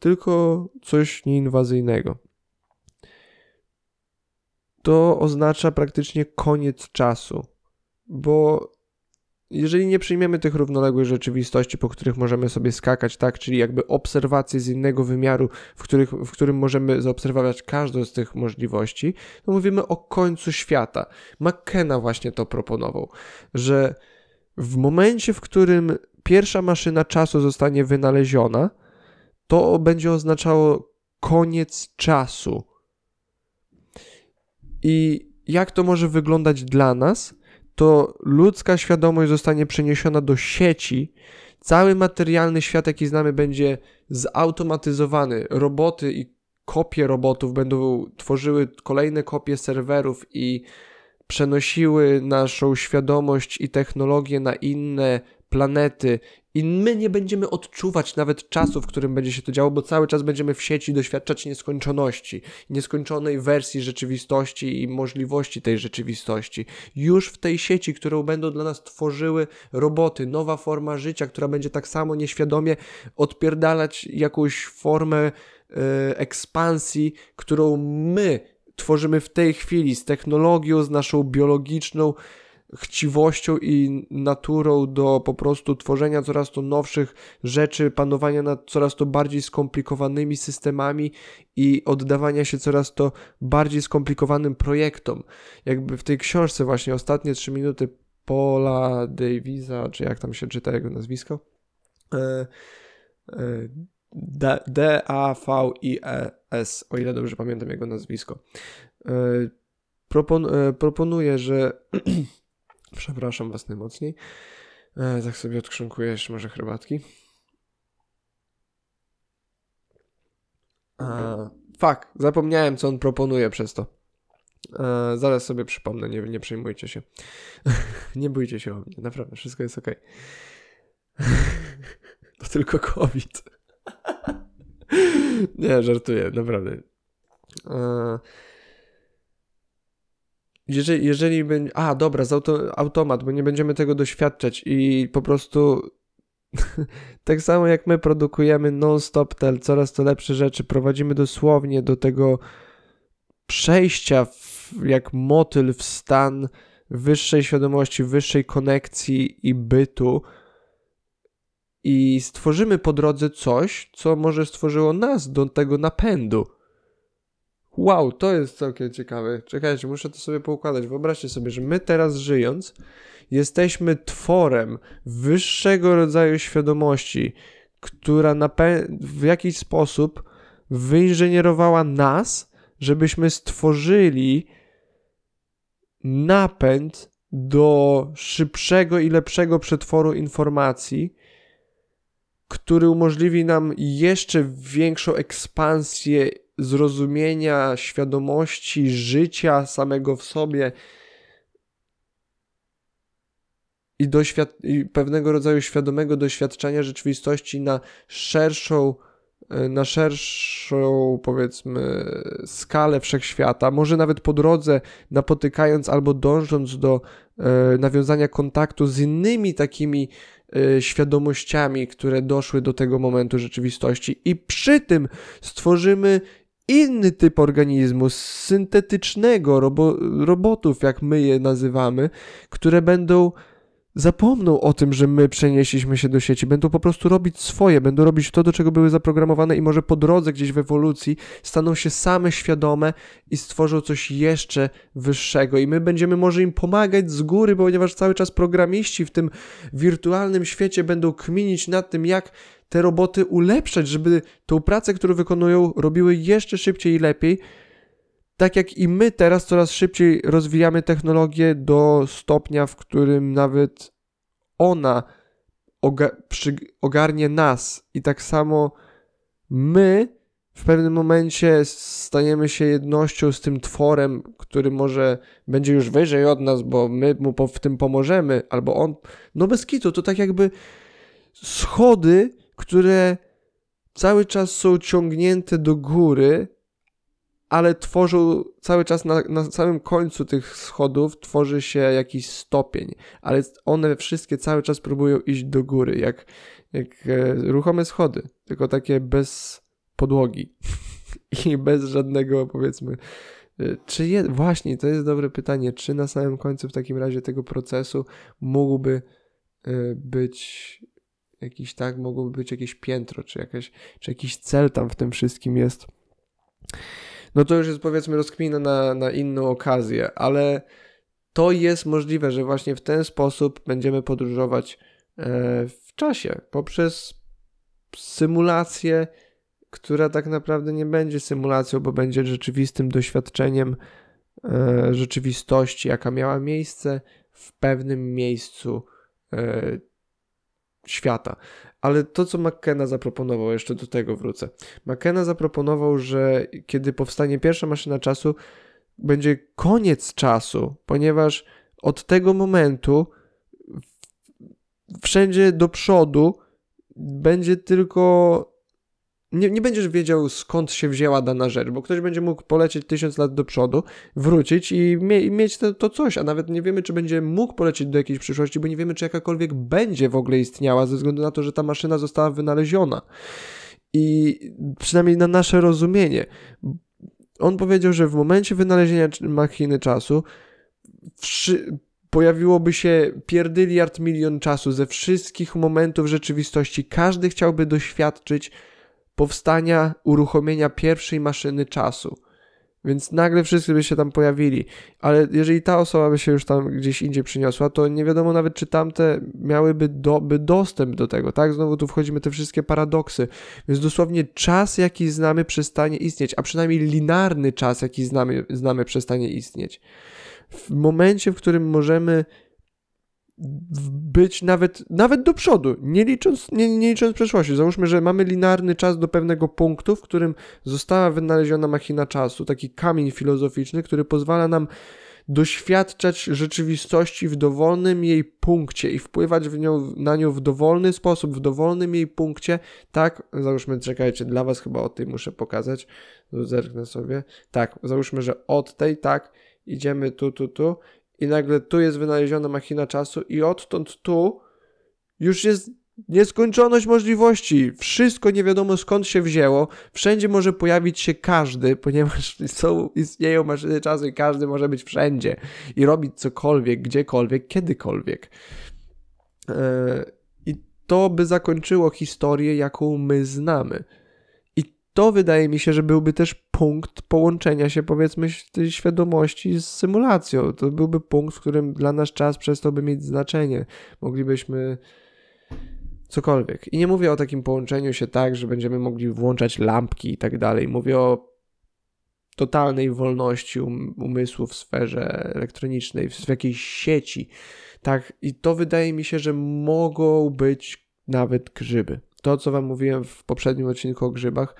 tylko coś nieinwazyjnego. To oznacza praktycznie koniec czasu, bo jeżeli nie przyjmiemy tych równoległych rzeczywistości, po których możemy sobie skakać, tak, czyli jakby obserwacje z innego wymiaru, w, których, w którym możemy zaobserwować każdą z tych możliwości, to mówimy o końcu świata. McKenna właśnie to proponował, że w momencie, w którym pierwsza maszyna czasu zostanie wynaleziona, to będzie oznaczało koniec czasu. I jak to może wyglądać dla nas? To ludzka świadomość zostanie przeniesiona do sieci. Cały materialny świat, jaki znamy, będzie zautomatyzowany. Roboty i kopie robotów będą tworzyły kolejne kopie serwerów i przenosiły naszą świadomość i technologię na inne planety i my nie będziemy odczuwać nawet czasu, w którym będzie się to działo, bo cały czas będziemy w sieci doświadczać nieskończoności, nieskończonej wersji rzeczywistości i możliwości tej rzeczywistości. Już w tej sieci, którą będą dla nas tworzyły roboty, nowa forma życia, która będzie tak samo nieświadomie odpierdalać jakąś formę e, ekspansji, którą my tworzymy w tej chwili z technologią, z naszą biologiczną chciwością i naturą do po prostu tworzenia coraz to nowszych rzeczy, panowania nad coraz to bardziej skomplikowanymi systemami i oddawania się coraz to bardziej skomplikowanym projektom. Jakby w tej książce właśnie ostatnie trzy minuty Paula Davisa, czy jak tam się czyta jego nazwisko? E, e, D-A-V-I-E-S, o ile dobrze pamiętam jego nazwisko. E, propon, proponuje, że Przepraszam was najmocniej. E, tak sobie odkrząkuję jeszcze może herbatki. E, fuck, zapomniałem co on proponuje przez to. E, zaraz sobie przypomnę, nie, nie przejmujcie się. nie bójcie się o mnie, naprawdę, wszystko jest ok. to tylko COVID. nie, żartuję, naprawdę. E, jeżeli, jeżeli będzie. A, dobra, z auto, automat, bo nie będziemy tego doświadczać i po prostu. tak samo jak my produkujemy non-stop te coraz to lepsze rzeczy, prowadzimy dosłownie do tego przejścia w, jak motyl w stan wyższej świadomości, wyższej konekcji i bytu. I stworzymy po drodze coś, co może stworzyło nas do tego napędu Wow, to jest całkiem ciekawe. Czekajcie, muszę to sobie poukładać. Wyobraźcie sobie, że my teraz żyjąc, jesteśmy tworem wyższego rodzaju świadomości, która w jakiś sposób wyinżynierowała nas, żebyśmy stworzyli napęd do szybszego i lepszego przetworu informacji, który umożliwi nam jeszcze większą ekspansję zrozumienia, świadomości życia samego w sobie i, doświad- i pewnego rodzaju świadomego doświadczenia rzeczywistości na szerszą, e, na szerszą, powiedzmy, skalę wszechświata, może nawet po drodze napotykając albo dążąc do e, nawiązania kontaktu z innymi takimi e, świadomościami, które doszły do tego momentu rzeczywistości, i przy tym stworzymy inny typ organizmu, syntetycznego, robo, robotów, jak my je nazywamy, które będą zapomną o tym, że my przenieśliśmy się do sieci, będą po prostu robić swoje, będą robić to, do czego były zaprogramowane i może po drodze gdzieś w ewolucji staną się same świadome i stworzą coś jeszcze wyższego. I my będziemy może im pomagać z góry, ponieważ cały czas programiści w tym wirtualnym świecie będą kminić nad tym, jak te roboty ulepszać, żeby tą pracę, którą wykonują, robiły jeszcze szybciej i lepiej. Tak jak i my teraz coraz szybciej rozwijamy technologię do stopnia, w którym nawet ona oga ogarnie nas, i tak samo my w pewnym momencie stajemy się jednością z tym tworem, który może będzie już wyżej od nas, bo my mu w tym pomożemy, albo on. No bez kitu, to tak jakby schody które cały czas są ciągnięte do góry, ale tworzą cały czas na, na samym końcu tych schodów tworzy się jakiś stopień, ale one wszystkie cały czas próbują iść do góry, jak, jak e, ruchome schody, tylko takie bez podłogi i bez żadnego powiedzmy. E, czy je, właśnie, to jest dobre pytanie, czy na samym końcu w takim razie tego procesu mógłby być jakiś, tak, mogłoby być jakieś piętro, czy, jakieś, czy jakiś cel tam w tym wszystkim jest. No to już jest powiedzmy rozkmina na, na inną okazję, ale to jest możliwe, że właśnie w ten sposób będziemy podróżować e, w czasie poprzez symulację, która tak naprawdę nie będzie symulacją, bo będzie rzeczywistym doświadczeniem e, rzeczywistości, jaka miała miejsce w pewnym miejscu e, świata. Ale to, co McKenna zaproponował, jeszcze do tego wrócę. McKenna zaproponował, że kiedy powstanie pierwsza maszyna czasu, będzie koniec czasu, ponieważ od tego momentu wszędzie do przodu będzie tylko. Nie, nie będziesz wiedział skąd się wzięła dana rzecz, bo ktoś będzie mógł polecieć tysiąc lat do przodu, wrócić i, mie i mieć to, to, coś, a nawet nie wiemy, czy będzie mógł polecieć do jakiejś przyszłości, bo nie wiemy, czy jakakolwiek będzie w ogóle istniała, ze względu na to, że ta maszyna została wynaleziona. I przynajmniej na nasze rozumienie, on powiedział, że w momencie wynalezienia machiny czasu pojawiłoby się pierdyliard milion czasu ze wszystkich momentów rzeczywistości. Każdy chciałby doświadczyć powstania, uruchomienia pierwszej maszyny czasu. Więc nagle wszyscy by się tam pojawili. Ale jeżeli ta osoba by się już tam gdzieś indziej przyniosła, to nie wiadomo nawet, czy tamte miałyby do, by dostęp do tego, tak? Znowu tu wchodzimy te wszystkie paradoksy. Więc dosłownie czas, jaki znamy, przestanie istnieć, a przynajmniej linearny czas, jaki znamy, znamy przestanie istnieć. W momencie, w którym możemy być nawet, nawet do przodu, nie licząc, nie, nie licząc przeszłości. Załóżmy, że mamy linearny czas do pewnego punktu, w którym została wynaleziona machina czasu, taki kamień filozoficzny, który pozwala nam doświadczać rzeczywistości w dowolnym jej punkcie i wpływać w nią, na nią w dowolny sposób, w dowolnym jej punkcie, tak, załóżmy, czekajcie, dla was chyba od tej muszę pokazać, zerknę sobie, tak, załóżmy, że od tej, tak, idziemy tu, tu, tu i nagle tu jest wynaleziona machina czasu i odtąd tu już jest nieskończoność możliwości. Wszystko nie wiadomo skąd się wzięło. Wszędzie może pojawić się każdy, ponieważ są, istnieją maszyny czasu i każdy może być wszędzie i robić cokolwiek, gdziekolwiek, kiedykolwiek. Yy, I to by zakończyło historię, jaką my znamy to wydaje mi się, że byłby też punkt połączenia się, powiedzmy, tej świadomości z symulacją. To byłby punkt, w którym dla nas czas przestałby mieć znaczenie. Moglibyśmy cokolwiek. I nie mówię o takim połączeniu się tak, że będziemy mogli włączać lampki i tak dalej. Mówię o totalnej wolności um umysłu w sferze elektronicznej, w jakiejś sieci. Tak, i to wydaje mi się, że mogą być nawet grzyby to, co Wam mówiłem w poprzednim odcinku o grzybach,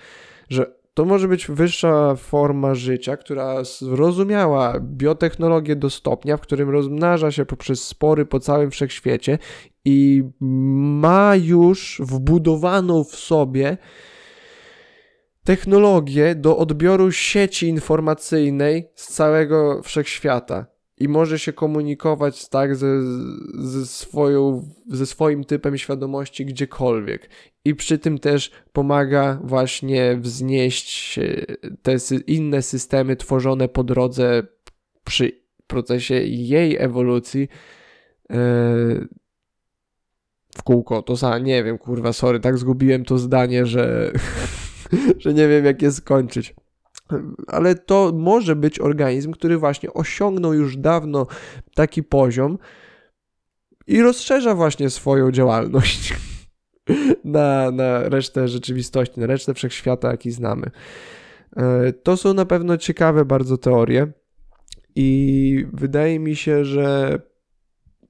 że to może być wyższa forma życia, która zrozumiała biotechnologię do stopnia, w którym rozmnaża się poprzez spory po całym wszechświecie i ma już wbudowaną w sobie technologię do odbioru sieci informacyjnej z całego wszechświata i może się komunikować tak ze, ze, swoją, ze swoim typem świadomości gdziekolwiek. I przy tym też pomaga właśnie wznieść te inne systemy tworzone po drodze przy procesie jej ewolucji e, w kółko. To za nie wiem, kurwa, sorry, tak zgubiłem to zdanie, że, że nie wiem jak je skończyć ale to może być organizm, który właśnie osiągnął już dawno taki poziom i rozszerza właśnie swoją działalność na, na resztę rzeczywistości, na resztę wszechświata, jaki znamy. E, to są na pewno ciekawe bardzo teorie i wydaje mi się, że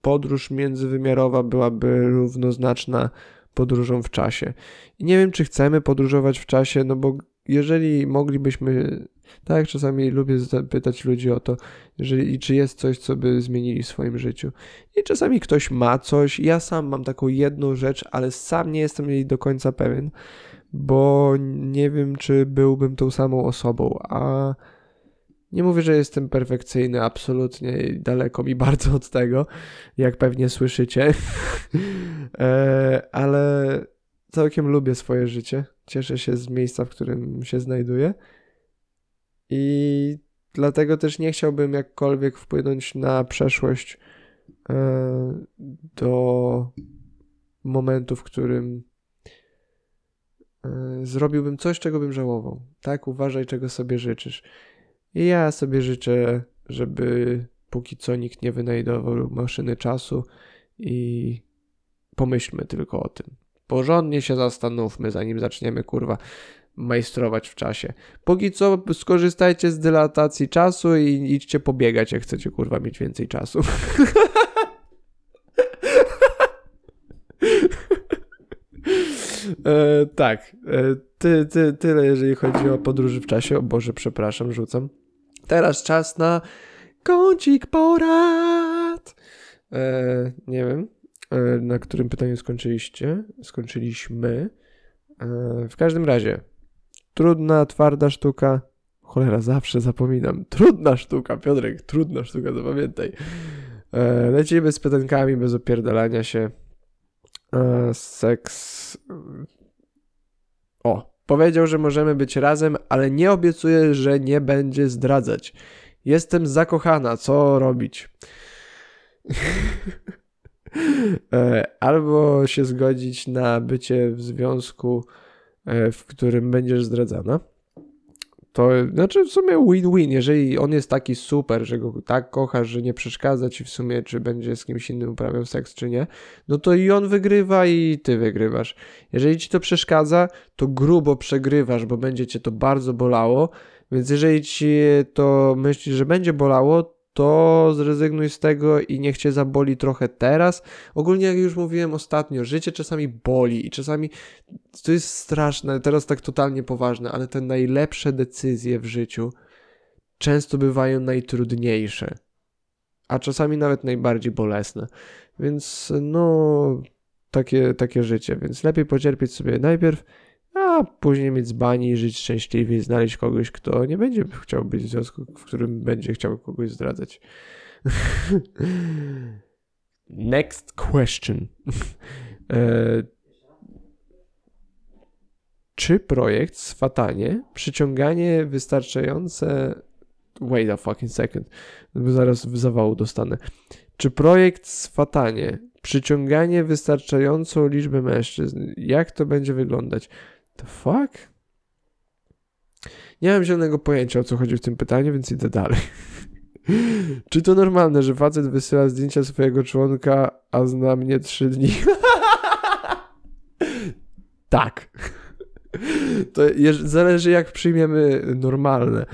podróż międzywymiarowa byłaby równoznaczna podróżą w czasie. I nie wiem, czy chcemy podróżować w czasie, no bo jeżeli moglibyśmy, tak czasami lubię zapytać ludzi o to, jeżeli, czy jest coś, co by zmienili w swoim życiu. I czasami ktoś ma coś, ja sam mam taką jedną rzecz, ale sam nie jestem jej do końca pewien, bo nie wiem, czy byłbym tą samą osobą, a nie mówię, że jestem perfekcyjny, absolutnie daleko mi bardzo od tego, jak pewnie słyszycie, e, ale całkiem lubię swoje życie. Cieszę się z miejsca, w którym się znajduję. I dlatego też nie chciałbym jakkolwiek wpłynąć na przeszłość e, do momentu, w którym yy, zrobiłbym coś, czego bym żałował. Tak, uważaj, czego sobie życzysz. I ja sobie życzę, żeby póki co nikt nie wynajdował maszyny czasu i pomyślmy tylko o tym. Porządnie się zastanówmy, zanim zaczniemy, kurwa, majstrować w czasie. Póki co skorzystajcie z dylatacji czasu i idźcie pobiegać, jak chcecie, kurwa, mieć więcej czasu. e, tak, e, ty, ty, tyle jeżeli chodzi o podróży w czasie. O Boże, przepraszam, rzucam. Teraz czas na kącik porad. E, nie wiem, na którym pytaniu skończyliście. Skończyliśmy. E, w każdym razie, trudna, twarda sztuka. Cholera, zawsze zapominam. Trudna sztuka, Piotrek, trudna sztuka, zapamiętaj. E, lecimy z pytankami bez opierdalania się. E, seks. O, powiedział, że możemy być razem, ale nie obiecuję, że nie będzie zdradzać. Jestem zakochana, co robić? E, albo się zgodzić na bycie w związku, e, w którym będziesz zdradzana. To znaczy w sumie win-win. Jeżeli on jest taki super, że go tak kochasz, że nie przeszkadza ci w sumie, czy będzie z kimś innym uprawiał seks, czy nie, no to i on wygrywa, i ty wygrywasz. Jeżeli ci to przeszkadza, to grubo przegrywasz, bo będzie cię to bardzo bolało. Więc jeżeli ci to myślisz, że będzie bolało, to zrezygnuj z tego i niech cię zaboli trochę teraz. Ogólnie, jak już mówiłem ostatnio, życie czasami boli i czasami to jest straszne, teraz tak totalnie poważne, ale te najlepsze decyzje w życiu często bywają najtrudniejsze, a czasami nawet najbardziej bolesne. Więc no, takie, takie życie, więc lepiej pocierpieć sobie najpierw a później mieć z bani, żyć szczęśliwie i znaleźć kogoś, kto nie będzie chciał być w związku, w którym będzie chciał kogoś zdradzać. Next question. e, czy projekt swatanie, przyciąganie wystarczające. Wait a fucking second. Zaraz w zawału dostanę. Czy projekt swatanie, przyciąganie wystarczającą liczbę mężczyzn, jak to będzie wyglądać? The fuck? Nie mam zielonego pojęcia o co chodzi w tym pytaniu, więc idę dalej. Czy to normalne, że facet wysyła zdjęcia swojego członka, a zna mnie trzy dni? tak. To zależy jak przyjmiemy normalne.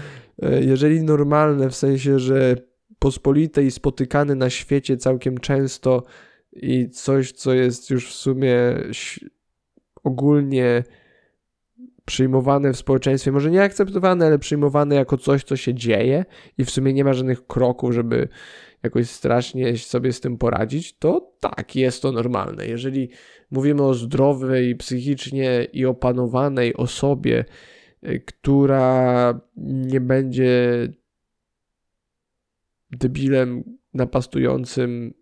E, jeżeli normalne w sensie, że pospolite i spotykane na świecie całkiem często i coś, co jest już w sumie ogólnie przyjmowane w społeczeństwie, może nie akceptowane, ale przyjmowane jako coś, co się dzieje i w sumie nie ma żadnych kroków, żeby jakoś strasznie sobie z tym poradzić, to tak, jest to normalne. Jeżeli mówimy o zdrowej psychicznie i opanowanej osobie, y, która nie będzie debilem napastującym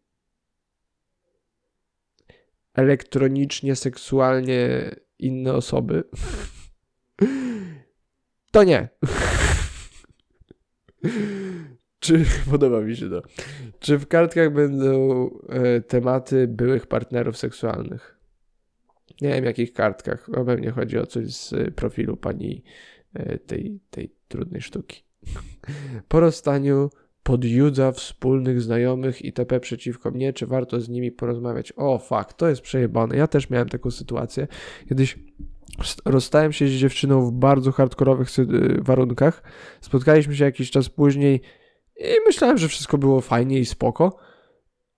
elektronicznie, seksualnie inne osoby, to nie. Czy podoba mi się to? Czy w kartkach będą e, tematy byłych partnerów seksualnych? Nie wiem, jakich kartkach. No pewnie chodzi o coś z profilu pani e, tej, tej trudnej sztuki. Po rozstaniu podjudza wspólnych znajomych itp. przeciwko mnie, czy warto z nimi porozmawiać? O, fuck, to jest przejebane. Ja też miałem taką sytuację. Kiedyś rozstałem się z dziewczyną w bardzo hardkorowych y, warunkach. Spotkaliśmy się jakiś czas później i myślałem, że wszystko było fajnie i spoko.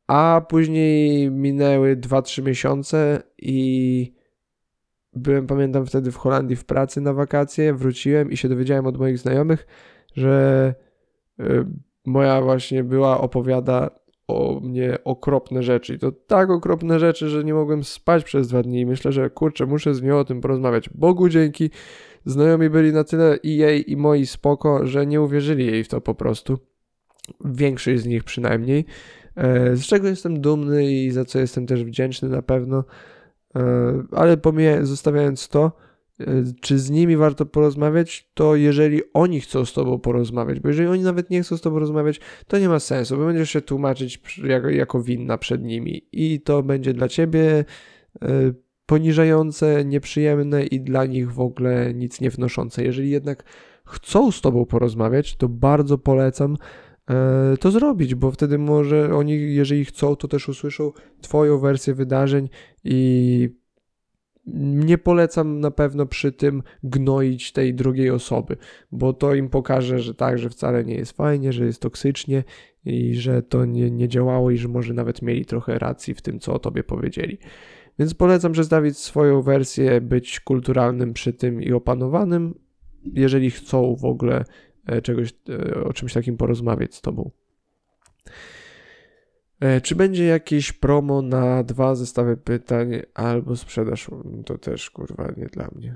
A później minęły 2-3 miesiące i byłem, pamiętam wtedy w Holandii w pracy na wakacje, wróciłem i się dowiedziałem od moich znajomych, że y, moja właśnie była opowiada o mnie okropne rzeczy. I to tak okropne rzeczy, że nie mogłem spać przez dwa dni. I myślę, że kurczę, muszę z nią o tym porozmawiać. Bogu dzięki, znajomi byli na tyle i jej, i moi spoko, że nie uwierzyli jej w to po prostu. Większość z nich przynajmniej. E, z czego jestem dumny i za co jestem też wdzięczny na pewno. E, ale pomijając, zostawiając to, czy z nimi warto porozmawiać, to jeżeli oni chcą z tobą porozmawiać, bo jeżeli oni nawet nie chcą z tobą rozmawiać, to nie ma sensu, bo będziesz się tłumaczyć jako, jako winna przed nimi i to będzie dla ciebie poniżające, nieprzyjemne i dla nich w ogóle nic nie wnoszące. Jeżeli jednak chcą z tobą porozmawiać, to bardzo polecam e, to zrobić, bo wtedy może oni, jeżeli chcą, to też usłyszą Twoją wersję wydarzeń i nie polecam na pewno przy tym gnoić tej drugiej osoby, bo to im pokaże, że tak, że wcale nie jest fajnie, że jest toksycznie i że to nie, nie działało i że może nawet mieli trochę racji w tym, co o tobie powiedzieli. Więc polecam przedstawić swoją wersję, być kulturalnym przy tym i opanowanym, jeżeli chcą w ogóle e, czegoś, e, o czymś takim porozmawiać z tobą. E, czy będzie jakieś promo na dwa zestawy pytań albo sprzedaż? To też kurwa nie dla mnie.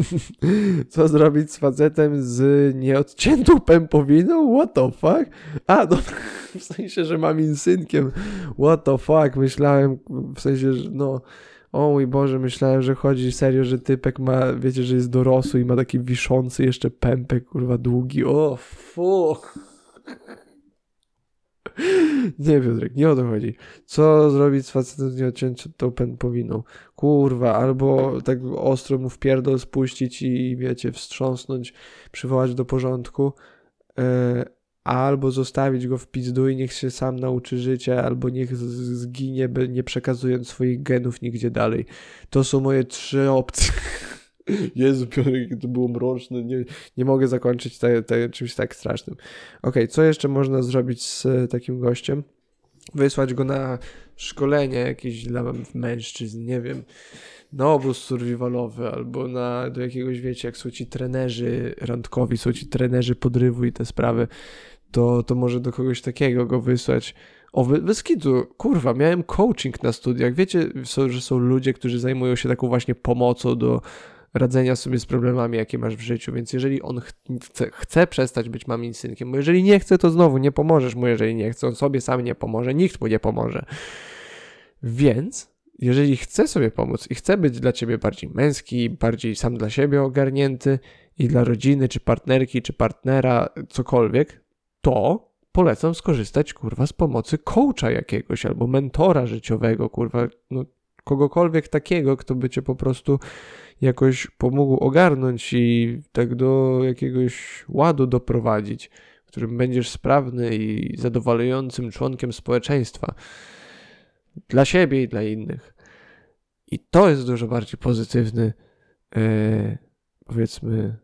Co zrobić z facetem z nieodciętą pępowiną? What the fuck? A, no, w sensie, że mam insynkiem. What the fuck? Myślałem, w sensie, że no. O mój Boże, myślałem, że chodzi serio, że typek ma, wiecie, że jest dorosły i ma taki wiszący jeszcze pępek, kurwa, długi. O, fuck. Nie, Piotrek, nie o to chodzi. Co zrobić z facetem z nieodciętą pępowiną? Kurwa, albo tak ostro mu w pierdol spuścić i, wiecie, wstrząsnąć, przywołać do porządku, e, albo zostawić go w pizdu i niech się sam nauczy życia, albo niech zginie, nie przekazując swoich genów nigdzie dalej. To są moje trzy opcje. Jezu, Piotrek, to było mroczne, nie, nie mogę zakończyć te, te, czymś tak strasznym. Ok, co jeszcze można zrobić z takim gościem? Wysłać go na szkolenie jakieś dla mężczyzn, nie wiem, na obóz survivalowy albo na, do jakiegoś, wiecie, jak są ci trenerzy randkowi, są ci trenerzy podrywu i te sprawy, to, to może do kogoś takiego go wysłać. O, Wyskidu, kurwa, miałem coaching na studiach. Wiecie, są, że są ludzie, którzy zajmują się taką właśnie pomocą do radzenia sobie z problemami, jakie masz w życiu. Więc jeżeli on chce, chce przestać być mamin synkiem, bo jeżeli nie chce, to znowu nie pomożesz mu, jeżeli nie chce, on sobie sam nie pomoże, nikt mu nie pomoże. Więc jeżeli chce sobie pomóc i chce być dla ciebie bardziej męski, bardziej sam dla siebie ogarnięty i dla rodziny, czy partnerki, czy partnera, cokolwiek, to polecam skorzystać, kurwa, z pomocy coacha jakiegoś albo mentora życiowego, kurwa, no kogokolwiek takiego, kto by cię po prostu jakoś pomógł ogarnąć i tak do jakiegoś ładu doprowadzić, w którym będziesz sprawny i zadowalającym członkiem społeczeństwa dla siebie i dla innych. I to jest dużo bardziej pozytywny, e, powiedzmy,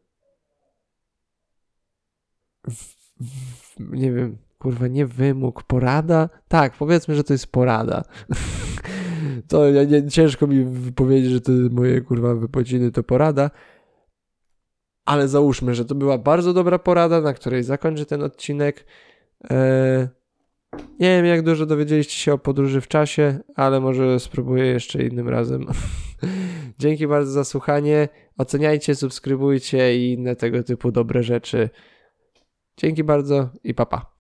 w, w, nie wiem, kurwa, nie wymóg, porada? Tak, powiedzmy, że to jest porada. to ja nie, ciężko mi powiedzieć, że te moje kurwa wypociny to porada, ale załóżmy, że to była bardzo dobra porada, na której zakończę ten odcinek. Eee, nie wiem, jak dużo dowiedzieliście się o podróży w czasie, ale może spróbuję jeszcze innym razem. Dzięki bardzo za słuchanie. Oceniajcie, subskrybujcie i inne tego typu dobre rzeczy. Dzięki bardzo i papa.